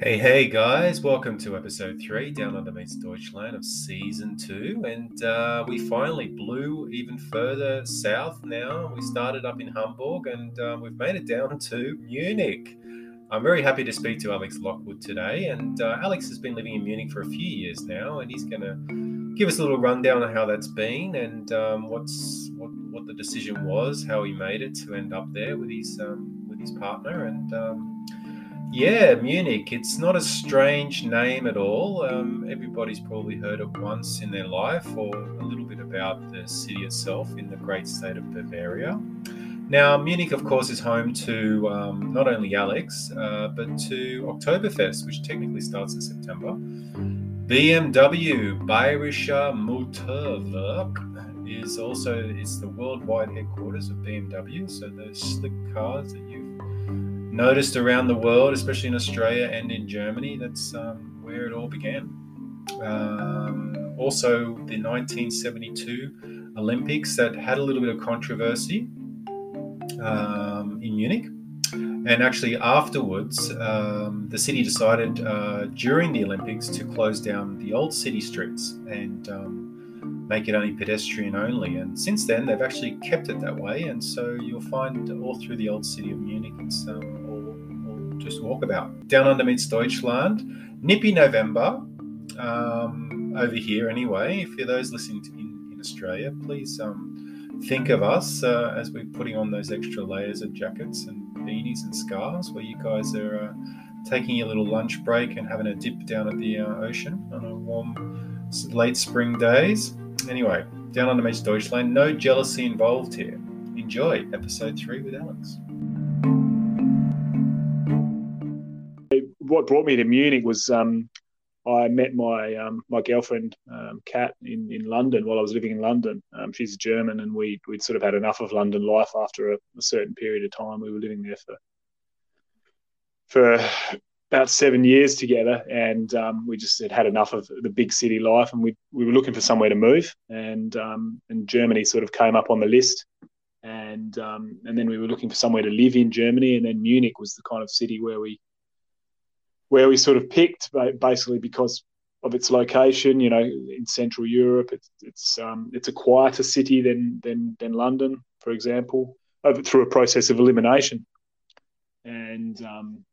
Hey, hey, guys, welcome to episode three, Down Under Meets Deutschland of season two. And uh, we finally blew even further south now. We started up in Hamburg and uh, we've made it down to Munich. I'm very happy to speak to Alex Lockwood today. And uh, Alex has been living in Munich for a few years now, and he's going to give us a little rundown on how that's been and um, what's what, what the decision was, how he made it to end up there with his um, with his partner, and um, yeah, Munich. It's not a strange name at all. Um, everybody's probably heard it once in their life or a little bit about the city itself in the great state of Bavaria. Now, Munich, of course, is home to um, not only Alex, uh, but to Oktoberfest, which technically starts in September. BMW, Bayerischer Motorwerk, is also it's the worldwide headquarters of BMW. So those slick cars that you've noticed around the world, especially in Australia and in Germany. That's um, where it all began. Um, also, the 1972 Olympics that had a little bit of controversy um, in Munich. And actually, afterwards, um, the city decided uh, during the Olympics to close down the old city streets and um, make it only pedestrian only. And since then, they've actually kept it that way. And so you'll find all through the old city of Munich, it's um, all, all just walkabout. Down under meets Deutschland, nippy November um, over here anyway. If you're those listening to in, in Australia, please um, think of us uh, as we're putting on those extra layers of jackets and beanies and scarves where you guys are uh, taking a little lunch break and having a dip down at the uh, ocean on a warm late spring days. Anyway, down under meets Deutschland, no jealousy involved here. Enjoy episode three with Alex. What brought me to Munich was um, I met my um, my girlfriend um, Kat in, in London while I was living in London. Um, she's German, and we we'd sort of had enough of London life after a, a certain period of time. We were living there for for about seven years together, and um, we just had had enough of the big city life, and we we were looking for somewhere to move, and um, and Germany sort of came up on the list, and um, and then we were looking for somewhere to live in Germany, and then Munich was the kind of city where we where we sort of picked, basically because of its location, you know, in Central Europe, it's it's um, it's a quieter city than than than London, for example, through a process of elimination, and um,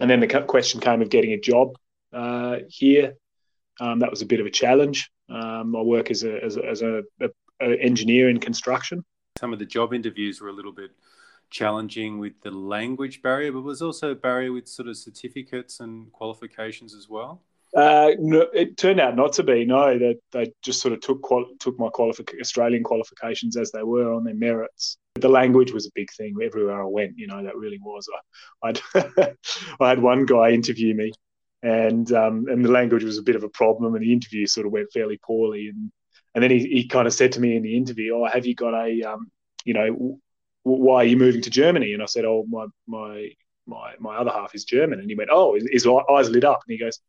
and then the question came of getting a job uh, here. Um, that was a bit of a challenge. Um, I work as a as a, as a, a, a engineer in construction. Some of the job interviews were a little bit challenging with the language barrier, but was also a barrier with sort of certificates and qualifications as well. Uh, no, it turned out not to be. No, that they, they, just sort of took took my Australian qualifications as they were on their merits. The language was a big thing everywhere I went. You know, that really was. I, I had one guy interview me, and um, and the language was a bit of a problem, and the interview sort of went fairly poorly. And and then he, he kind of said to me in the interview, "Oh, have you got a um, you know, why are you moving to Germany?" And I said, "Oh, my my my my other half is German." And he went, "Oh," his eyes lit up, and he goes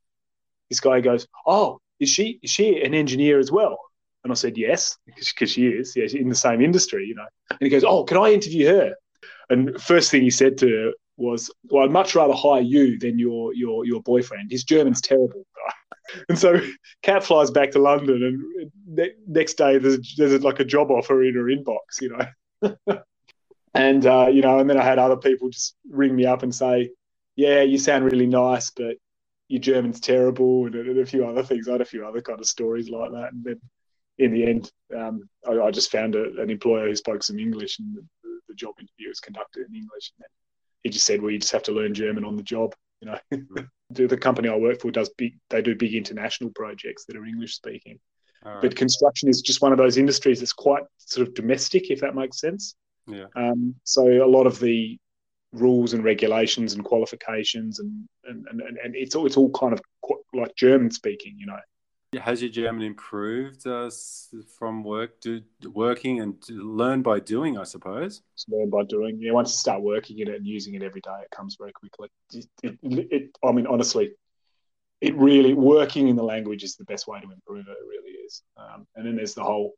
this guy goes, "Oh, is she is she an engineer as well?" And I said, "Yes, because she is. Yeah, in the same industry, you know." And he goes, "Oh, can I interview her?" And first thing he said to her was, "Well, I'd much rather hire you than your your your boyfriend. His German's terrible." And so Kat flies back to London, and ne- next day there's, there's like a job offer in her inbox, you know. and uh, you know, and then I had other people just ring me up and say, "Yeah, you sound really nice, but your German's terrible, and, and, a few other things. I had a few other kind of stories like that, and then in the end, um, I, I, just found a, an employer who spoke some English, and the, the, job interview was conducted in English. And he just said, "Well, you just have to learn German on the job." You know, the company I work for does big. They do big international projects that are English speaking. Right. But construction is just one of those industries that's quite sort of domestic, if that makes sense. Yeah. Um, so a lot of the rules and regulations and qualifications and and, and, and it's all it's all kind of like German speaking, you know. Has your German improved uh, from work to working and to learn by doing? I suppose. Learn by doing. Yeah, once you start working in it and using it every day, it comes very quickly. It, it, it, I mean, honestly, it really working in the language is the best way to improve it. It really is. Um, and then there's the whole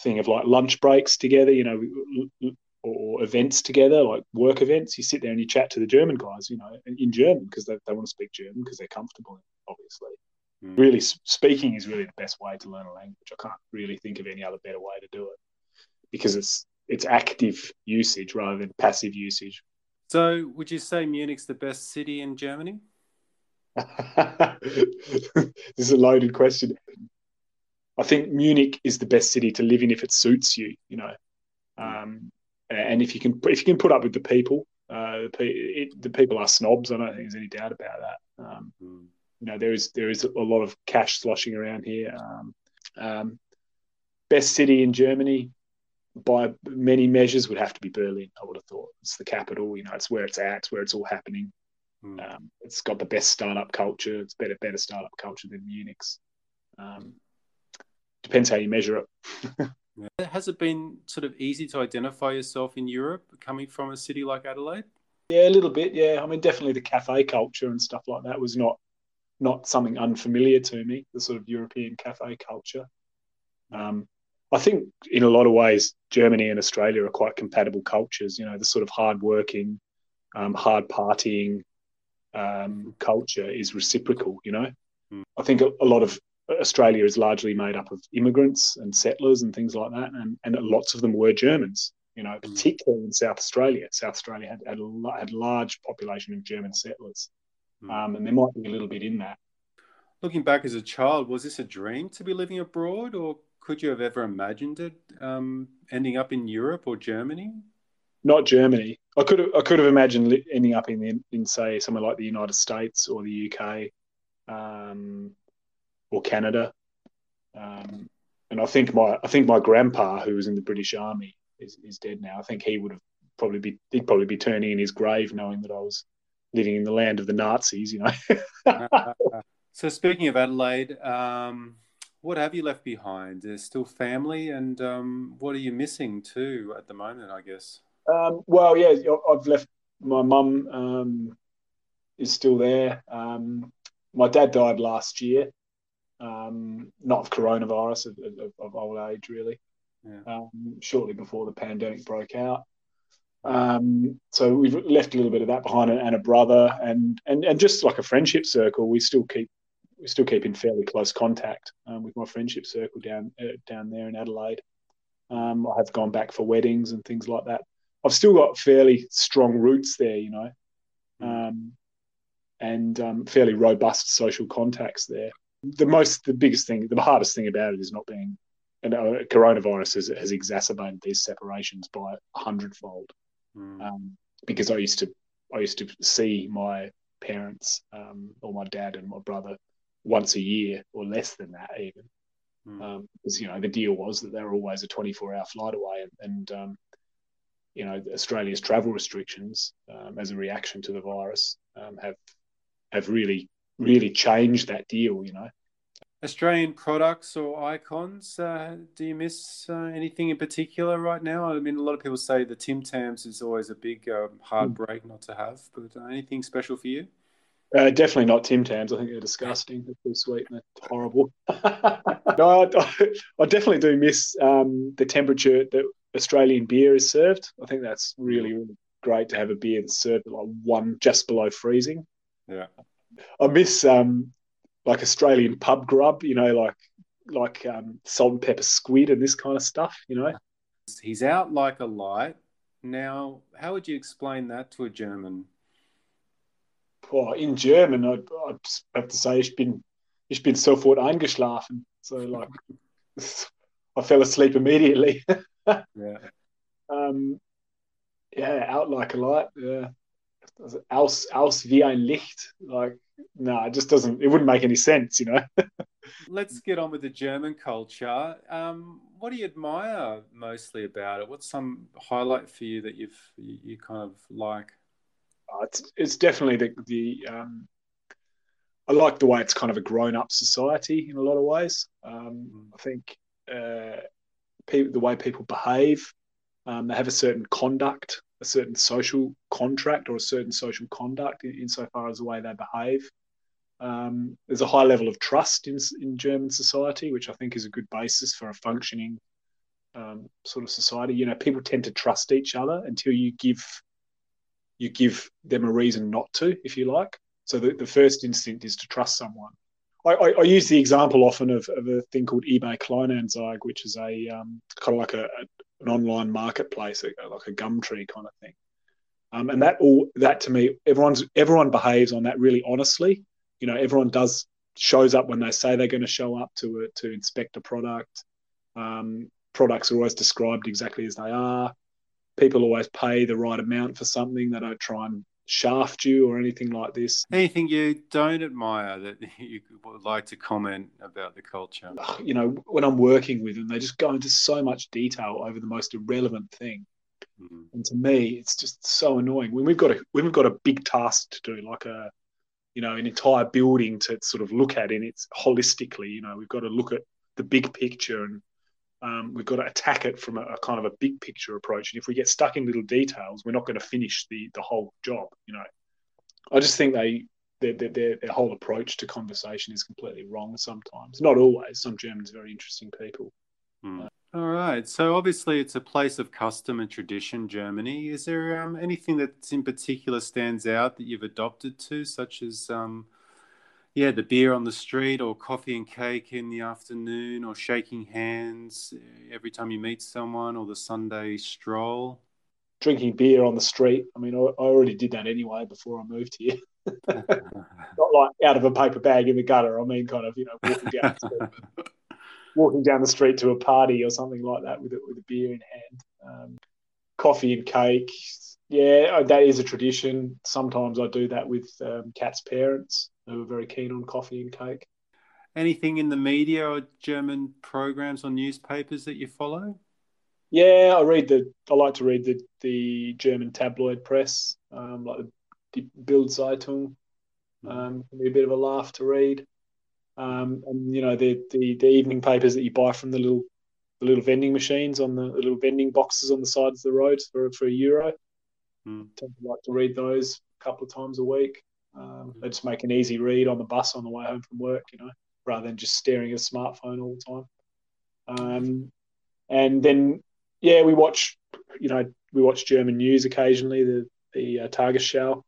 thing of like lunch breaks together, you know, or events together, like work events. You sit there and you chat to the German guys, you know, in German because they, they want to speak German because they're comfortable, obviously. Mm. Really, speaking is really the best way to learn a language. I can't really think of any other better way to do it because it's it's active usage rather than passive usage. So, would you say Munich's the best city in Germany? this is a loaded question. I think Munich is the best city to live in if it suits you. You know, um, and if you can if you can put up with the people, uh, it, the people are snobs. I don't think there's any doubt about that. Um, mm. You know, there is there is a lot of cash sloshing around here. Um, um, best city in Germany by many measures would have to be Berlin. I would have thought it's the capital. You know, it's where it's at. It's where it's all happening. Mm. it's got the best startup culture. It's better better startup culture than Munich's. Um, depends how you measure it. Yeah. Has it been sort of easy to identify yourself in Europe coming from a city like Adelaide? Yeah, a little bit. Yeah, I mean, definitely the cafe culture and stuff like that was not not something unfamiliar to me. The sort of European cafe culture. Um, I think in a lot of ways, Germany and Australia are quite compatible cultures. You know, the sort of hardworking, um, hard partying um, culture is reciprocal. You know, mm. I think a, a lot of Australia is largely made up of immigrants and settlers and things like that, and, and lots of them were Germans. You know, mm. particularly in South Australia. South Australia had had a had large population of German settlers, mm. um, and there might be a little bit in that. Looking back as a child, was this a dream to be living abroad, or could you have ever imagined it um, ending up in Europe or Germany? Not Germany. I could have, I could have imagined ending up in, in, in say somewhere like the United States or the UK. Um, or Canada. Um, and I think my I think my grandpa, who was in the British Army, is, is dead now. I think he would have probably be he'd probably be turning in his grave knowing that I was living in the land of the Nazis. You know. so speaking of Adelaide, um, what have you left behind? There's still family, and um, what are you missing too at the moment? I guess. Um, well, yeah, I've left. My mum um, is still there. Um, my dad died last year, um, not of coronavirus, of, of, of old age, really. Yeah. Um, shortly before the pandemic broke out. Um, so we've left a little bit of that behind, and a brother, and and and just like a friendship circle, we still keep we still keep in fairly close contact um, with my friendship circle down uh, down there in Adelaide. Um, I have gone back for weddings and things like that. I've still got fairly strong roots there, you know, mm. um, and um, fairly robust social contacts there the most, the biggest thing, the hardest thing about it is not being, and uh, coronavirus has, has, exacerbated these separations by a hundredfold. Mm. Um, because I used to, I used to see my parents, um, or my dad and my brother, once a year or less than that even. Mm. Um, because you know the deal was that they were always a 24 hour flight away, and, and um, you know Australia's travel restrictions um, as a reaction to the virus um, have have really really changed that deal, you know. Australian products or icons, uh, do you miss uh, anything in particular right now? I mean, a lot of people say the Tim Tams is always a big um, heartbreak mm. not to have, but uh, anything special for you? Uh, definitely not Tim Tams. I think they're disgusting. They're too sweet and they're horrible. no, I, I, definitely do miss um, the temperature that Australian beer is served. I think that's really, really great to have a beer that's served at like one just below freezing. Yeah. I miss um, like Australian pub grub, you know, like like um, salt and pepper squid and this kind of stuff, you know. He's out like a light. Now, how would you explain that to a German? Well, in German, I'd, I'd have to say, ich bin, ich bin sofort eingeschlafen. So, like, I fell asleep immediately. yeah. Um, yeah, out like a light. Yeah. Aus, aus wie ein Licht. Like, no, it just doesn't. It wouldn't make any sense, you know. Let's get on with the German culture. Um, what do you admire mostly about it? What's some highlight for you that you've you, you kind of like? Uh, it's it's definitely the the. Um, I like the way it's kind of a grown up society in a lot of ways. Um, mm. I think uh, people, the way people behave, um, they have a certain conduct a certain social contract or a certain social conduct in, insofar as the way they behave. Um, there's a high level of trust in, in German society, which I think is a good basis for a functioning um, sort of society. You know, people tend to trust each other until you give you give them a reason not to, if you like. So the, the first instinct is to trust someone. I, I, I use the example often of, of, a thing called eBay Kleinanzeigen, which is a um, kind of like a, a, an online marketplace, like a Gumtree kind of thing. Um, and that all that to me, everyone's everyone behaves on that really honestly. You know, everyone does shows up when they say they're going to show up to to inspect a product. Um, products are always described exactly as they are. People always pay the right amount for something. They don't try and shaft you or anything like this. Anything you don't admire that you would like to comment about the culture? You know, when I'm working with them, they just go into so much detail over the most irrelevant thing. Mm-hmm. And to me, it's just so annoying when we've got a when we've got a big task to do, like a you know an entire building to sort of look at in its holistically. You know, we've got to look at the big picture and um, we've got to attack it from a, a, kind of a big picture approach. And if we get stuck in little details, we're not going to finish the the whole job. You know, I just think they their, their, their whole approach to conversation is completely wrong sometimes. Not always. Some Germans are very interesting people. Mm. All right. So obviously, it's a place of custom and tradition, Germany. Is there um, anything that in particular stands out that you've adopted to, such as, um, yeah, the beer on the street, or coffee and cake in the afternoon, or shaking hands every time you meet someone, or the Sunday stroll? Drinking beer on the street. I mean, I already did that anyway before I moved here. Not like out of a paper bag in the gutter. I mean, kind of, you know, walking down. walking down the street to a party or something like that with a, with a beer in hand. Um, coffee and cake. Yeah, that is a tradition. Sometimes I do that with um, Kat's parents who are very keen on coffee and cake. Anything in the media or German programs or newspapers that you follow? Yeah, I read the. I like to read the the German tabloid press, um, like the Bild Zeitung. Mm-hmm. Um, can be a bit of a laugh to read. Um, and you know the, the, the evening papers that you buy from the little the little vending machines on the, the little vending boxes on the sides of the roads for for a euro. Mm. I tend to like to read those a couple of times a week. Um, they just make an easy read on the bus on the way home from work, you know, rather than just staring at a smartphone all the time. Um, and then yeah, we watch you know we watch German news occasionally, the the uh, Tagesschau,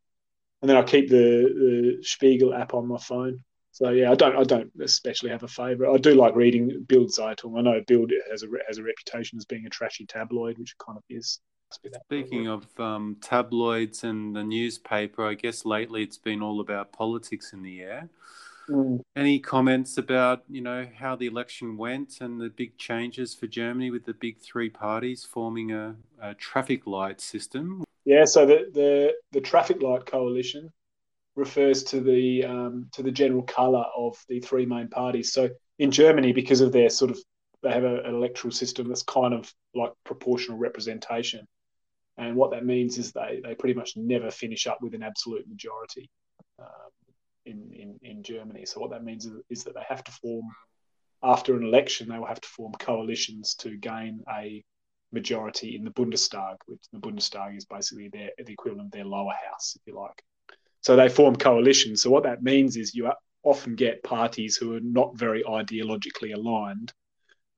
and then I keep the the Spiegel app on my phone so yeah, I don't I don't especially have a favourite. I do like reading Bild Zeitung. I know Bild has a has a reputation as being a trashy tabloid, which it kind of is. Speaking of um, tabloids and the newspaper, I guess lately it's been all about politics in the air. Mm. Any comments about you know how the election went and the big changes for Germany with the big three parties forming a, a traffic light system? Yeah, so the, the the traffic light coalition refers to the um, to the general colour of the three main parties. So in Germany, because of their sort of they have a, an electoral system that's kind of like proportional representation, and what that means is they they pretty much never finish up with an absolute majority um, in, in in Germany. So what that means is, is that they have to form after an election they will have to form coalitions to gain a majority in the Bundestag, which the Bundestag is basically their the equivalent of their lower house, if you like. So they form coalitions. So what that means is you often get parties who are not very ideologically aligned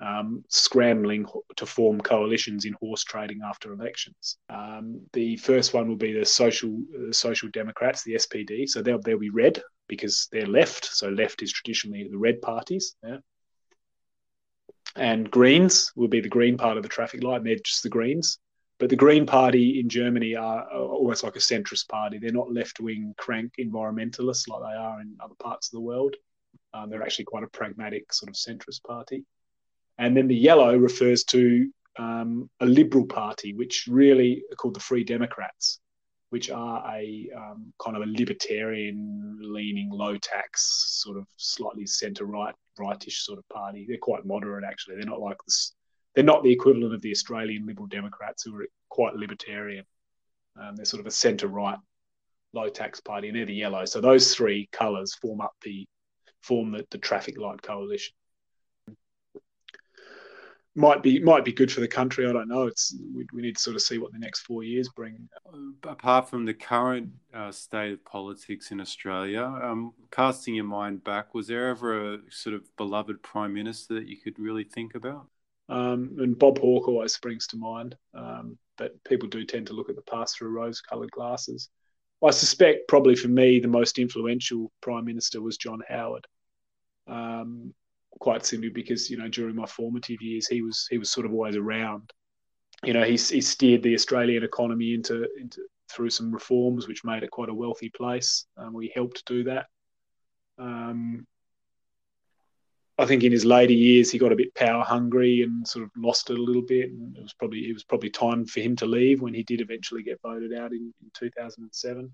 um, scrambling to form coalitions in horse trading after elections. Um, the first one will be the social uh, social democrats, the SPD. So they'll they'll be red because they're left. So left is traditionally the red parties. Yeah. And Greens will be the green part of the traffic light, and they're just the Greens. But the Green Party in Germany are almost like a centrist party. They're not left wing crank environmentalists like they are in other parts of the world. Um, they're actually quite a pragmatic sort of centrist party. And then the yellow refers to um, a liberal party, which really are called the Free Democrats, which are a um, kind of a libertarian leaning, low tax, sort of slightly centre right, rightish sort of party. They're quite moderate, actually. They're not like this they're not the equivalent of the Australian Liberal Democrats, who are quite libertarian. Um, they're sort of a centre right, low tax party, and they're the yellow. So those three colours form up the form the, the traffic light coalition. Might be might be good for the country. I don't know. It's we, we need to sort of see what the next four years bring. Apart from the current uh, state of politics in Australia, um, casting your mind back, was there ever a sort of beloved prime minister that you could really think about? Um, and Bob Hawke always springs to mind. Um, but people do tend to look at the past through rose-coloured glasses. I suspect probably for me the most influential prime minister was John Howard. Um, quite simply because you know during my formative years he was he was sort of always around. You know he, he steered the Australian economy into into through some reforms which made it quite a wealthy place. Um, we helped do that. Um, I think in his later years he got a bit power hungry and sort of lost it a little bit. And it was probably it was probably time for him to leave when he did eventually get voted out in, in 2007.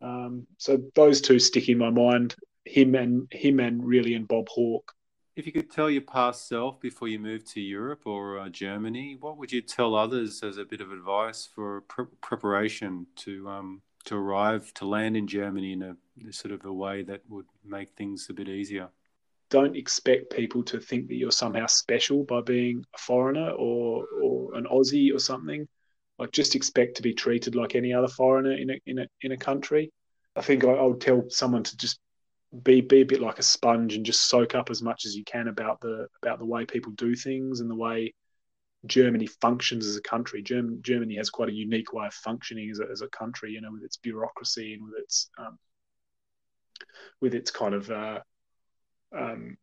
Um, so those two stick in my mind. Him and him and really and Bob Hawke. If you could tell your past self before you moved to Europe or uh, Germany, what would you tell others as a bit of advice for pre- preparation to um, to arrive to land in Germany in a sort of a way that would make things a bit easier? Don't expect people to think that you're somehow special by being a foreigner or or an Aussie or something. Like just expect to be treated like any other foreigner in a in a in a country. I think I, I would tell someone to just be be a bit like a sponge and just soak up as much as you can about the about the way people do things and the way Germany functions as a country. German, Germany has quite a unique way of functioning as a, as a country, you know, with its bureaucracy and with its um, with its kind of uh, um,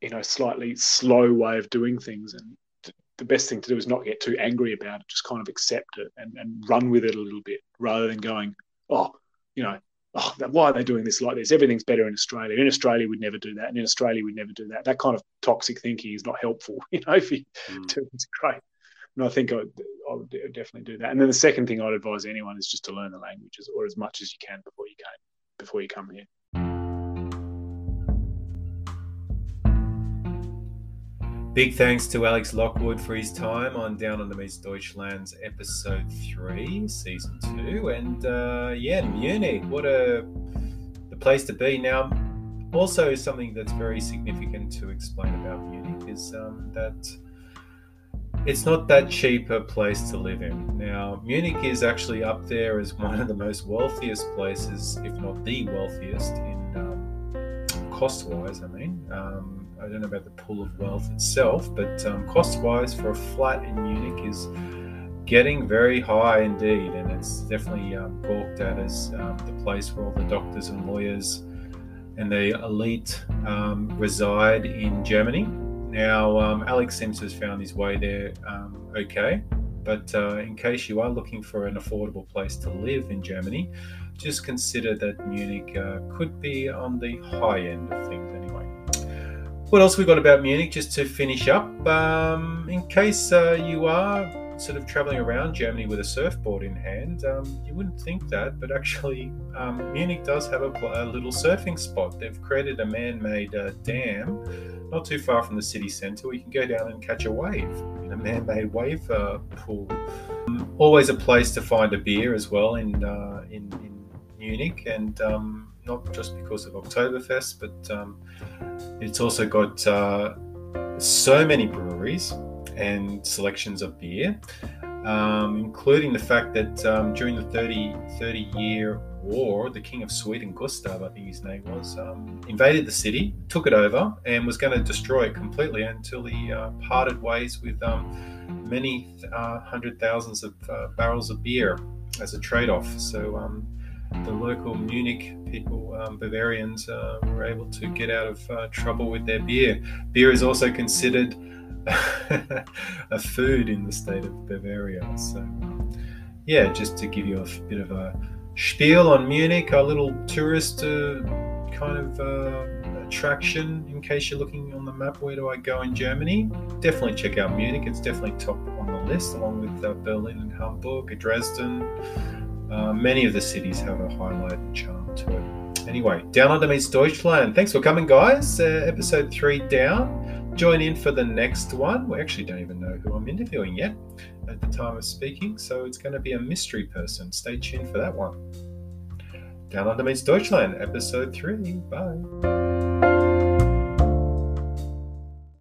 you know, slightly slow way of doing things. And the best thing to do is not get too angry about it, just kind of accept it and, and run with it a little bit rather than going, oh, you know, oh, why are they doing this like this? Everything's better in Australia. In Australia, we'd never do that. And in Australia, we'd never do that. That kind of toxic thinking is not helpful, you know, if you mm. do it's great. And I think I, I would definitely do that. And then the second thing I'd advise anyone is just to learn the languages or as much as you can before you came, before you come here. Big thanks to Alex Lockwood for his time on Down Under Meets Deutschland's episode three, season two, and uh, yeah, Munich. What a the place to be. Now, also something that's very significant to explain about Munich is um, that it's not that cheap a place to live in. Now, Munich is actually up there as one of the most wealthiest places, if not the wealthiest, in um, cost-wise. I mean. Um, I don't know about the pool of wealth itself, but um, cost wise for a flat in Munich is getting very high indeed. And it's definitely um, gawked at as um, the place where all the doctors and lawyers and the elite um, reside in Germany. Now, um, Alex to have found his way there um, okay. But uh, in case you are looking for an affordable place to live in Germany, just consider that Munich uh, could be on the high end of things. What else we got about Munich? Just to finish up, um, in case uh, you are sort of traveling around Germany with a surfboard in hand, um, you wouldn't think that, but actually, um, Munich does have a, a, little surfing spot. They've created a man-made uh, dam not too far from the city centre. where you can go down and catch a wave in a man-made wave uh, pool. Um, always a place to find a beer as well in uh, in, in, Munich, and um, not just because of Oktoberfest, but um, it's also got uh, so many breweries and selections of beer, um, including the fact that um, during the 30, 30 year war, the King of Sweden, Gustav, I think his name was, um, invaded the city, took it over, and was going to destroy it completely until he uh, parted ways with um, many uh, hundred thousands of uh, barrels of beer as a trade off. So, um, the local Munich people, um, Bavarians, uh, were able to get out of uh, trouble with their beer. Beer is also considered a food in the state of Bavaria. So, yeah, just to give you a bit of a spiel on Munich, a little tourist uh, kind of uh, attraction in case you're looking on the map. Where do I go in Germany? Definitely check out Munich. It's definitely top on the list, along with uh, Berlin and Hamburg, Dresden. Uh, many of the cities have a highlight and charm to it. Anyway, Down Under Meets Deutschland. Thanks for coming, guys. Uh, episode three down. Join in for the next one. We actually don't even know who I'm interviewing yet at the time of speaking, so it's going to be a mystery person. Stay tuned for that one. Down Under Meets Deutschland, episode three. Bye.